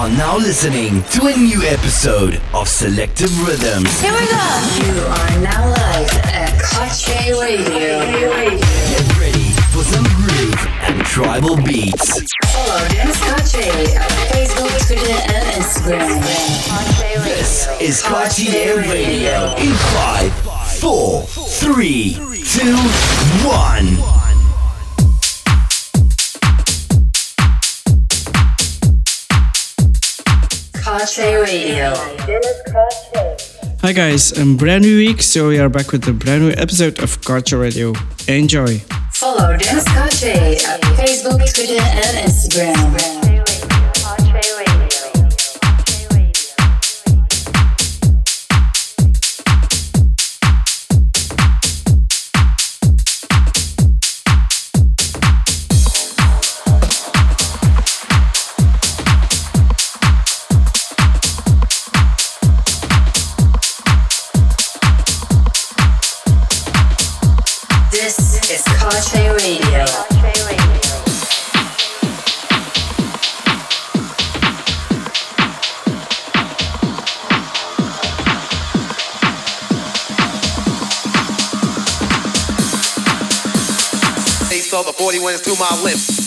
are now listening to a new episode of Selective Rhythms. Here we go. You are now live at Kache Radio. Get ready for some groove and tribal beats. Follow Dance Kache on Facebook, Twitter, and Instagram. This is Cartier Radio in 5, 4, 3, 2, 1. Radio. Hi guys, I'm brand new week, so we are back with a brand new episode of Culture Radio. Enjoy! Follow Dance Kache on Facebook, Twitter, and Instagram. Saw the 40 when it's to my lips.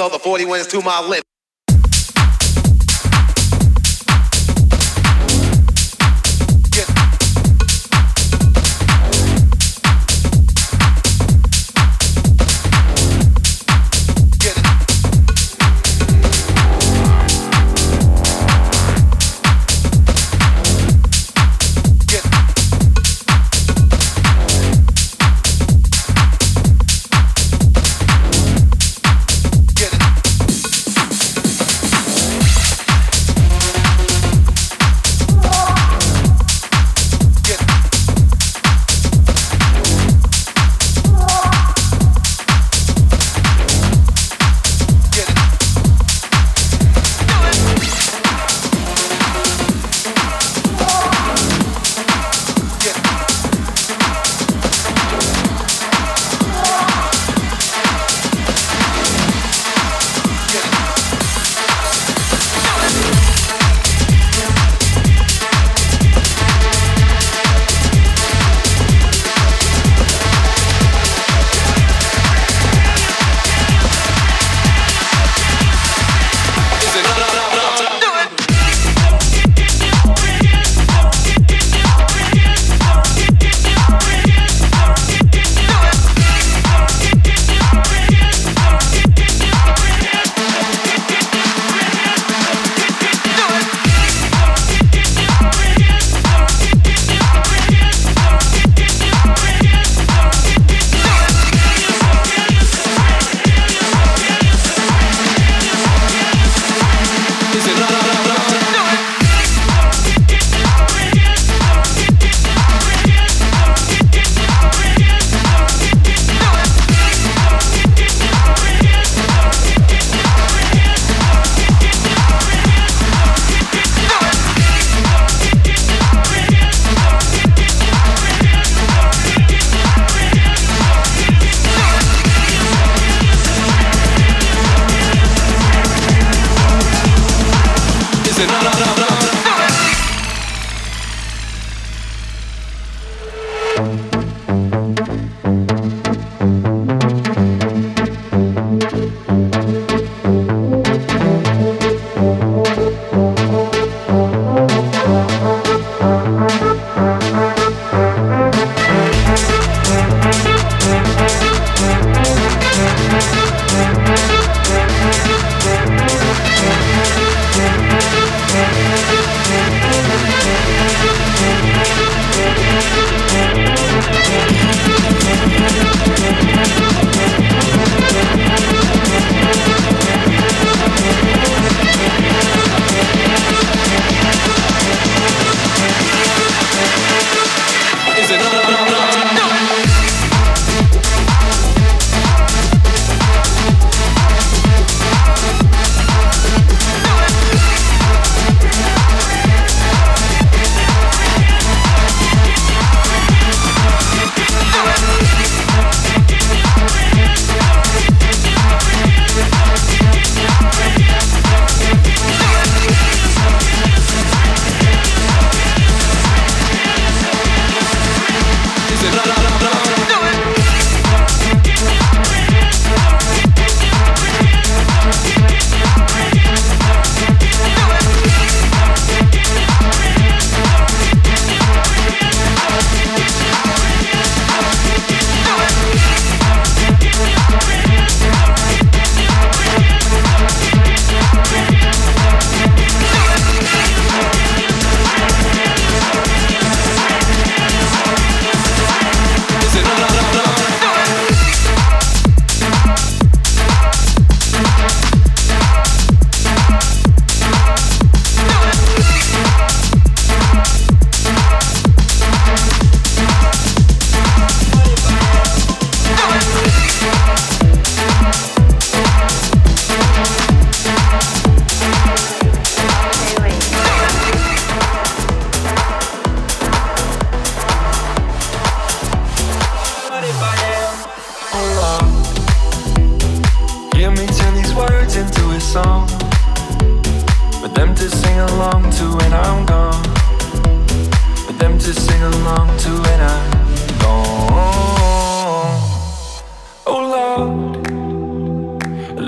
Saw the 40 when it's to my lips.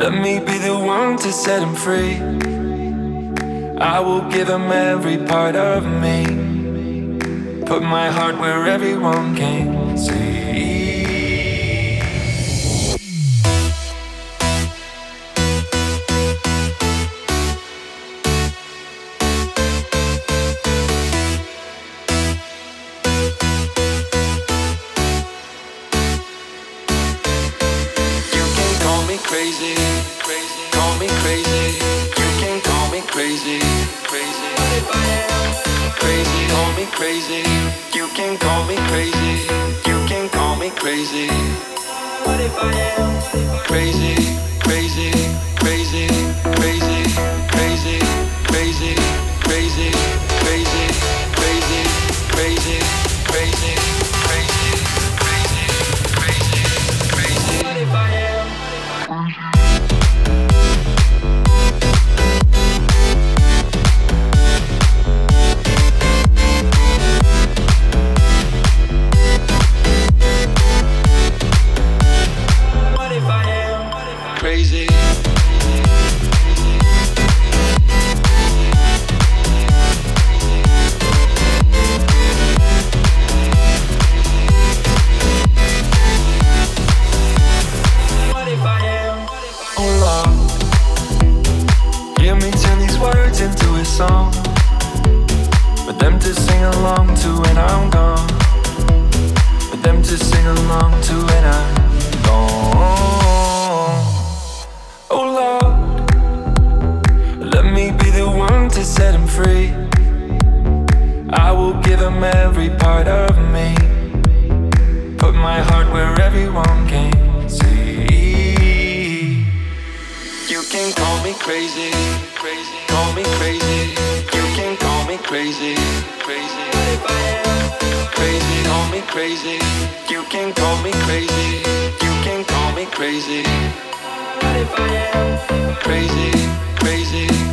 Let me be the one to set him free. I will give him every part of me. Put my heart where everyone can see. to set him free. I will give him every part of me. Put my heart where everyone can see. You can call me crazy, crazy, call me crazy. You can call me crazy, crazy. Crazy, call me crazy. You can call me crazy. You can call me crazy. Crazy, crazy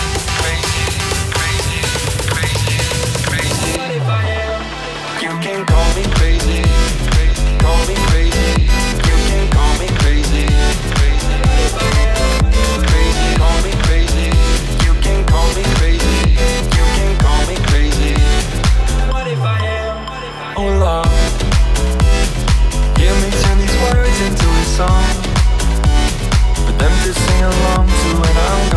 sing along to when I'm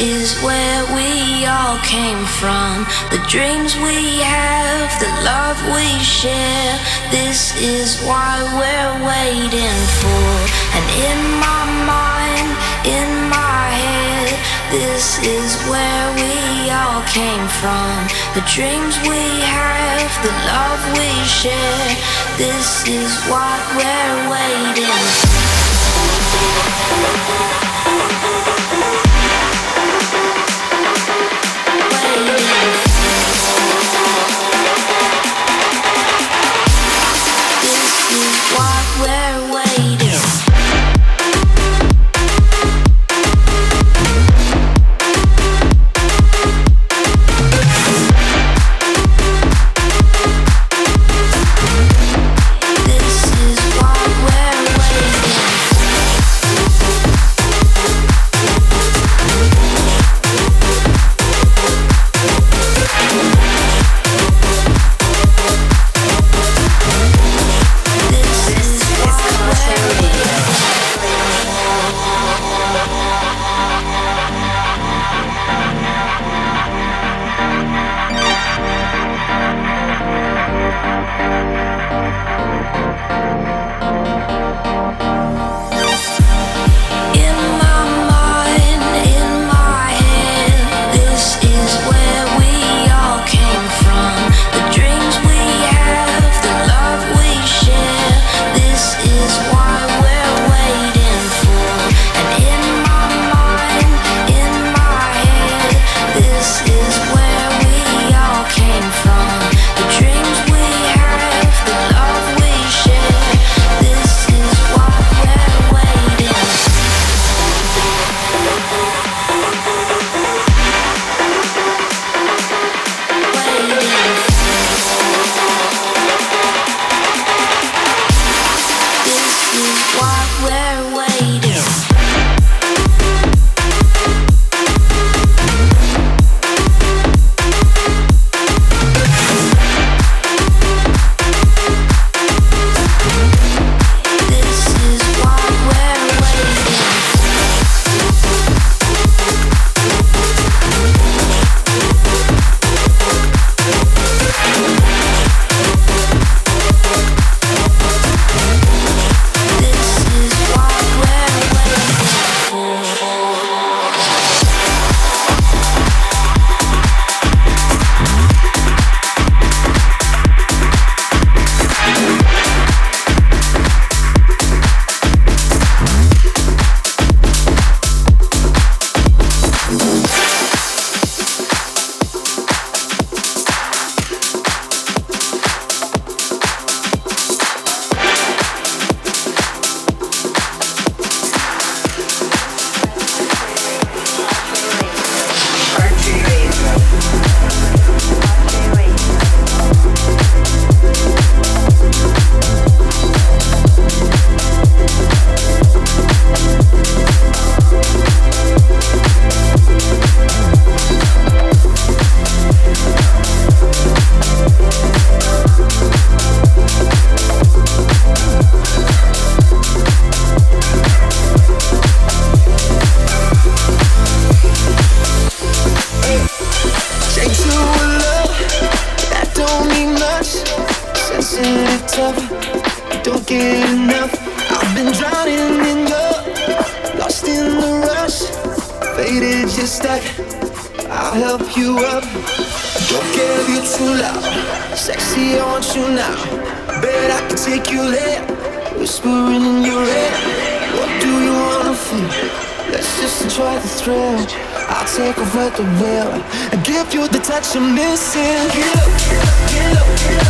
is where we all came from. The dreams we have, the love we share. This is why we're waiting for. And in my mind, in my head, this is where we all came from. The dreams we have, the love we share. This is what we're waiting for. stuck, I'll help you up. Don't give you too loud, sexy, I want you now. Bet I can take you there, whispering in your ear. What do you wanna feel? Let's just enjoy the thrill. I'll take over the wheel and give you the touch you're missing. Get up, get up, get up.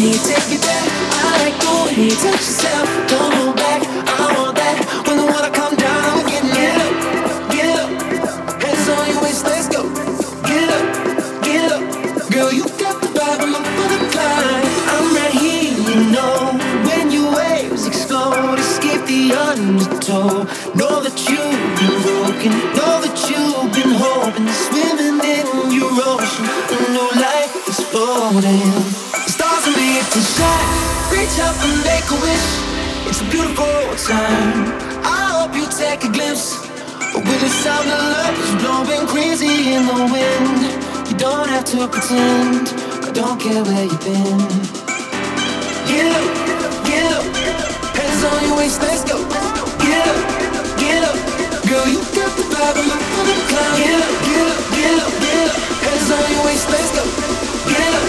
Take it there. I let go. He touch yourself. Don't go back. to pretend. I don't care where you've been. Get up, get up. Hands on your waist, let's go. Get up, get up. Girl, you got the vibe, I'm up the cloud. Get up, get up, get up, get up. Hands on your waist, let's go. Get up,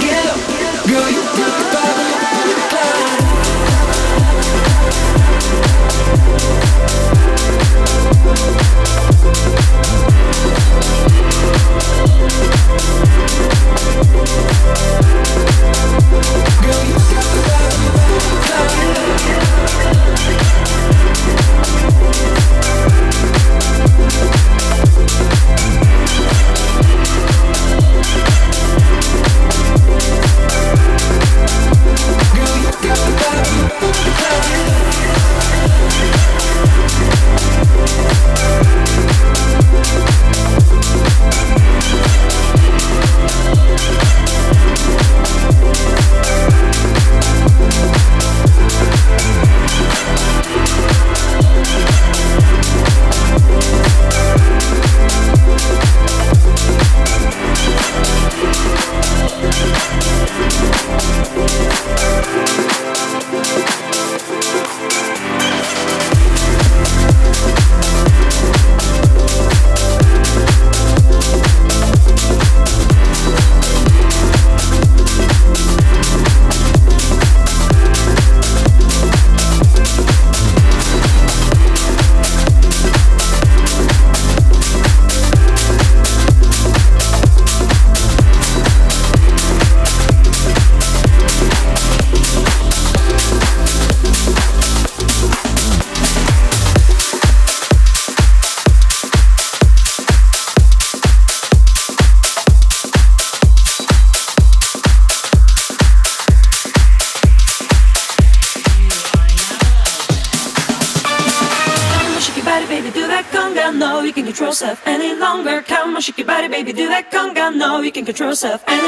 get up. Girl, you got the vibe, I'm up on the cloud. Girl, you got the love, love. Revolution. control yourself and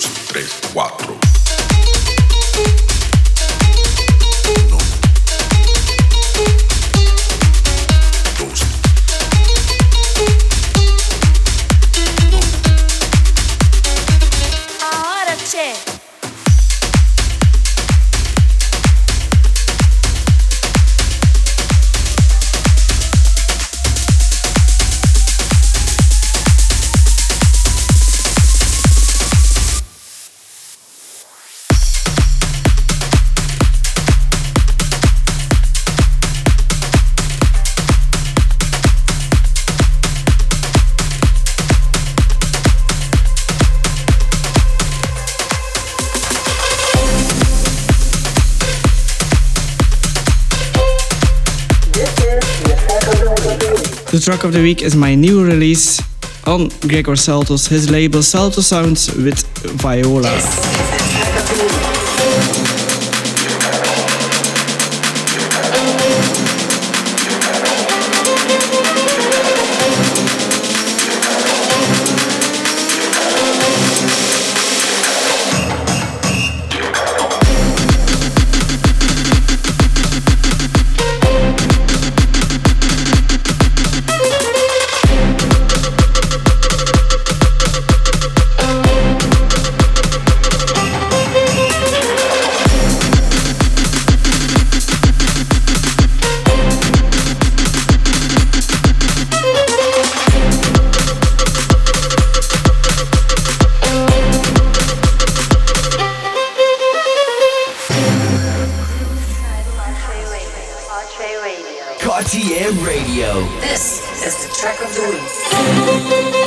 2, 3, 4. Track of the week is my new release on Gregor Salto's, his label Salto Sounds with Viola. Cartier Radio. This is the track of the week.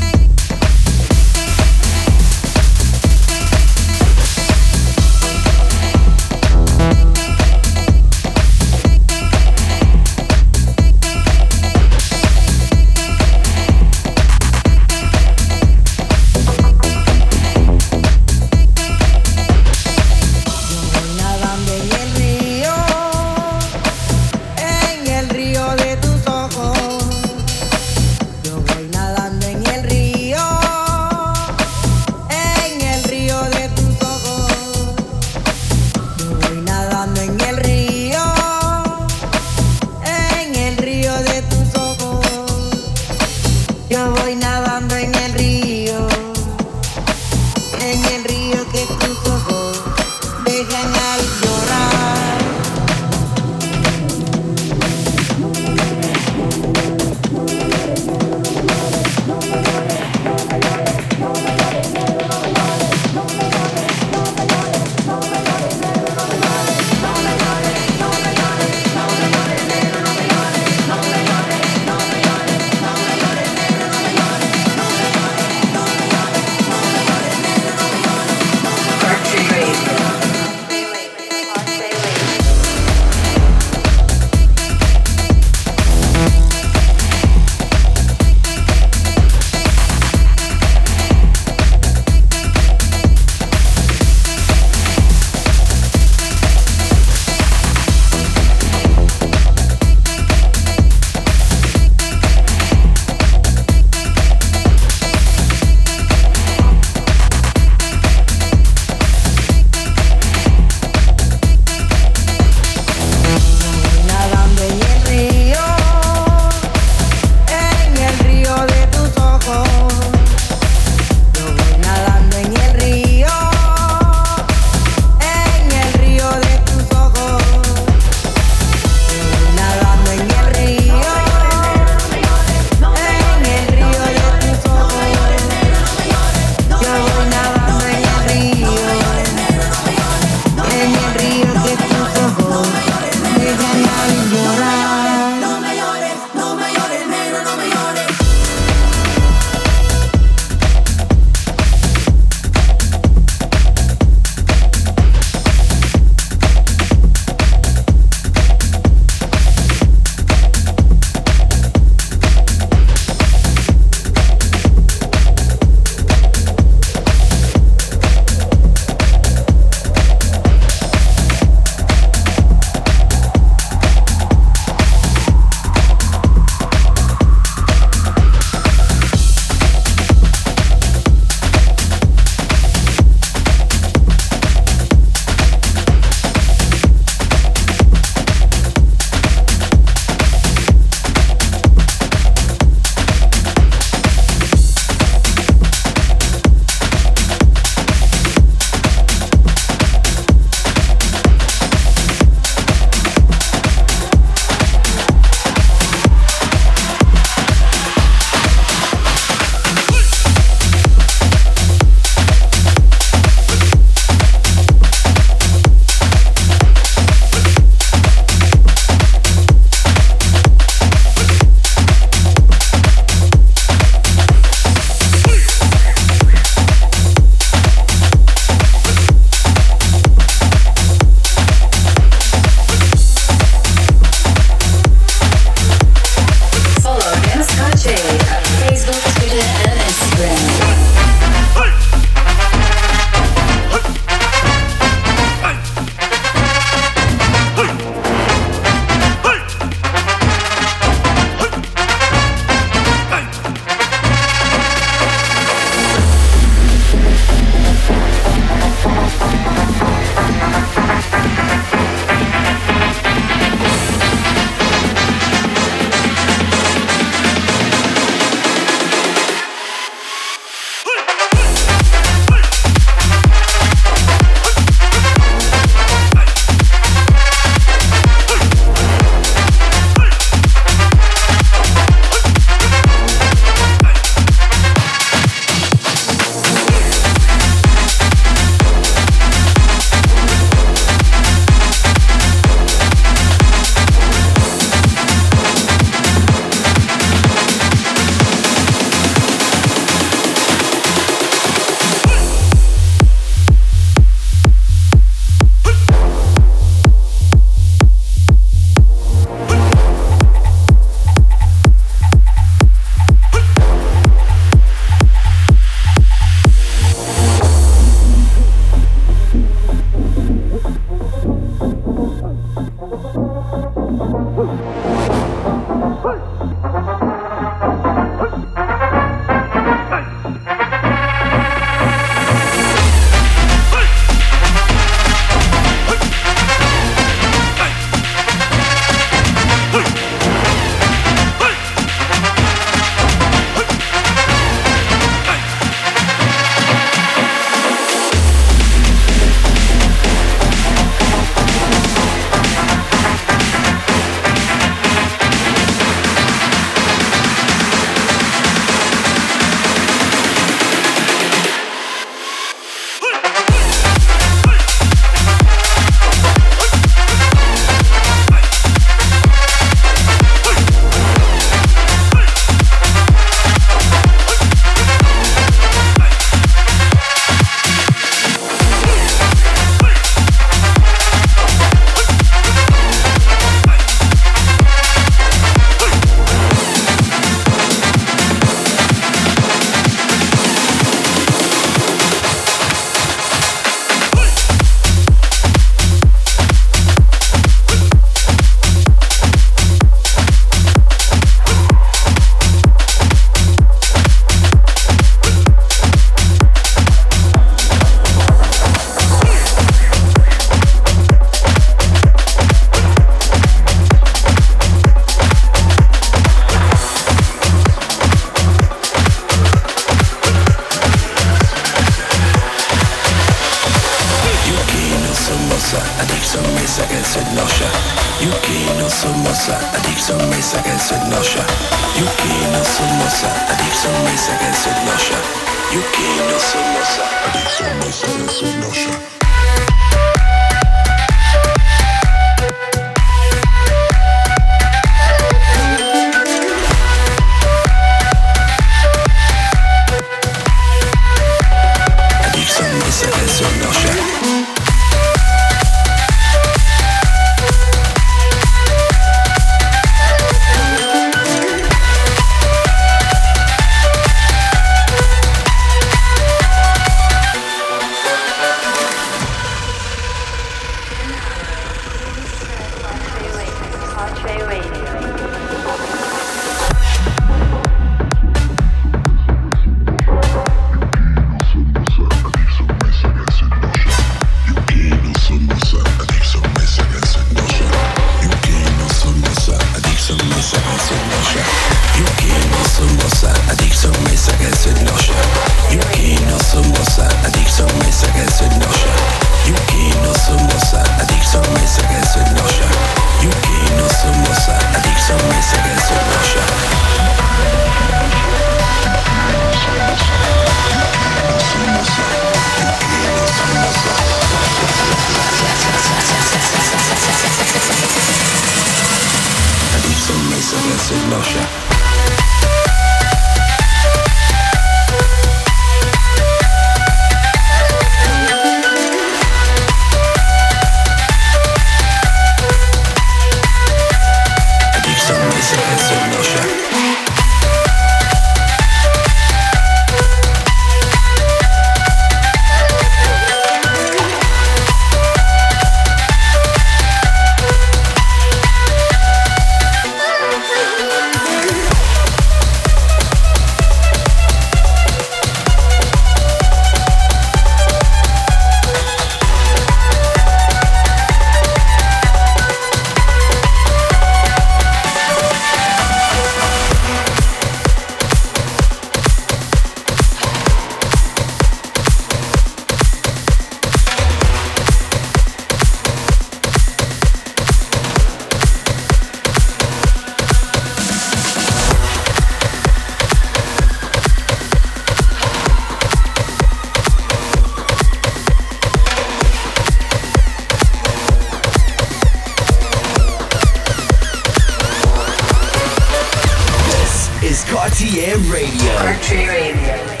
Cartier Radio. Cartier Radio.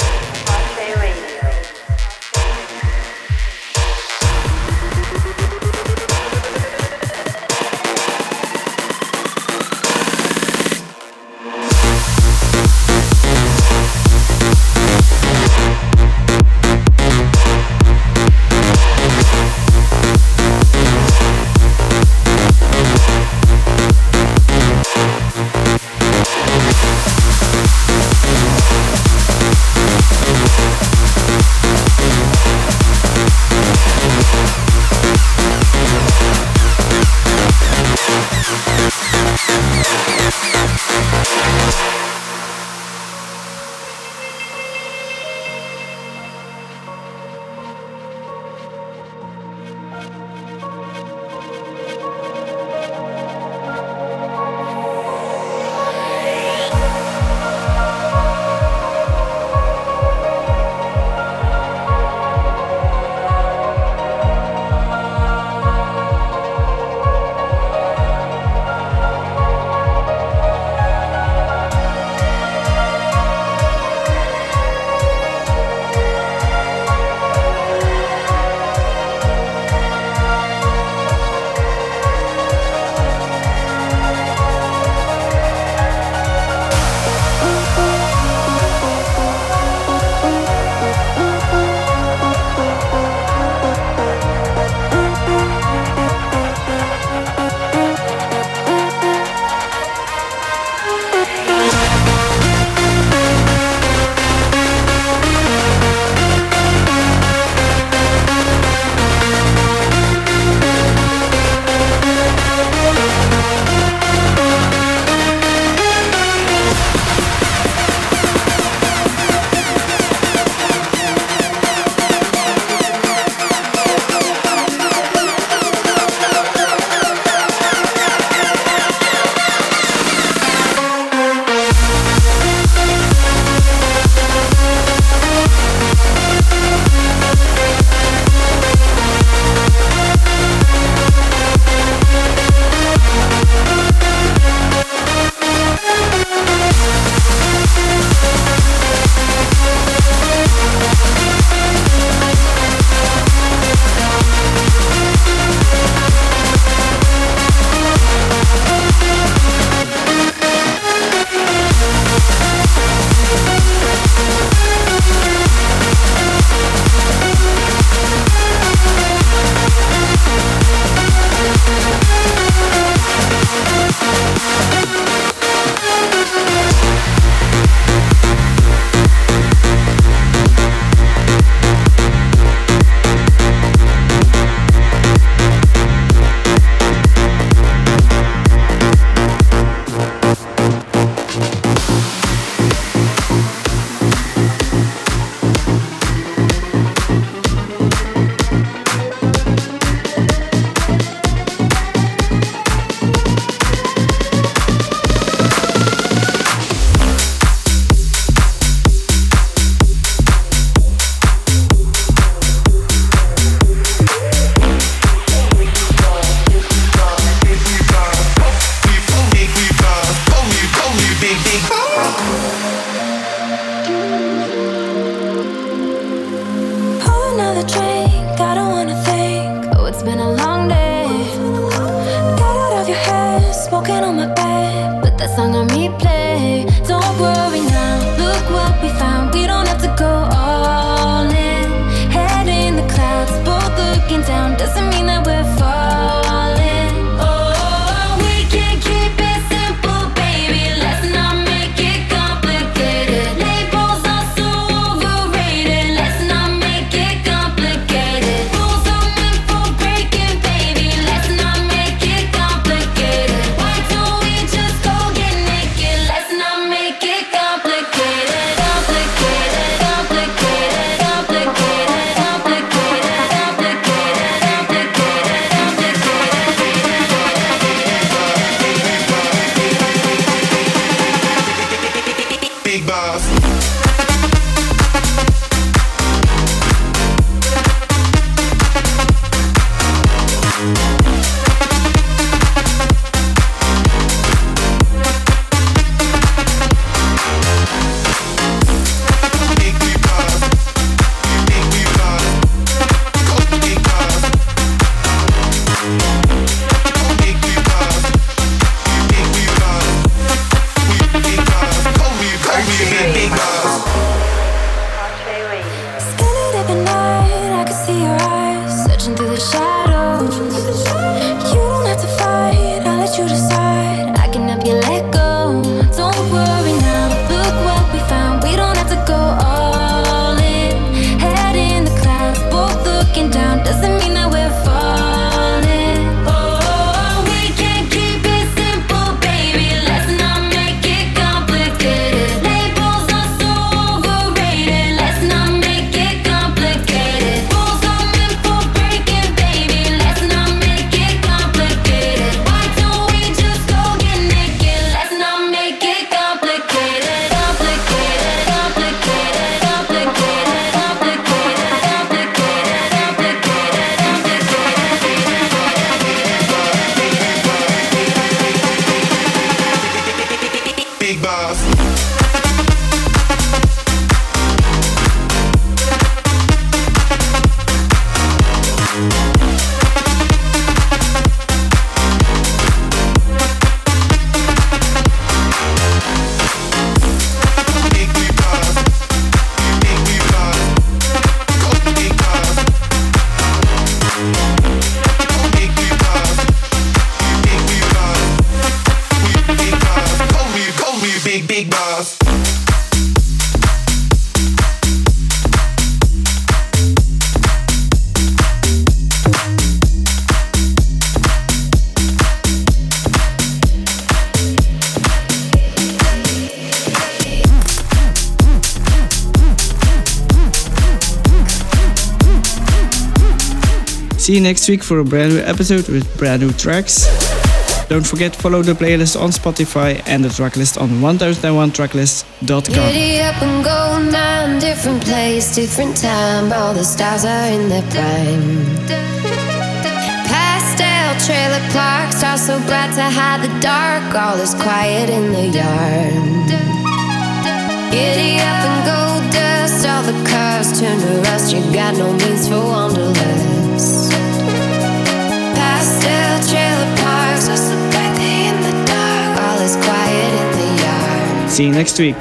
See you next week for a brand new episode with brand new tracks. Don't forget follow the playlist on Spotify and the tracklist on 1001tracklist.com. Giddy up and go different place, different time. All the stars are in their prime trailer parks are so to hide the dark. All is quiet in the yard. Giddy up and go dust. All the cars turn to rust. You got no means for wanderlust. See you next week.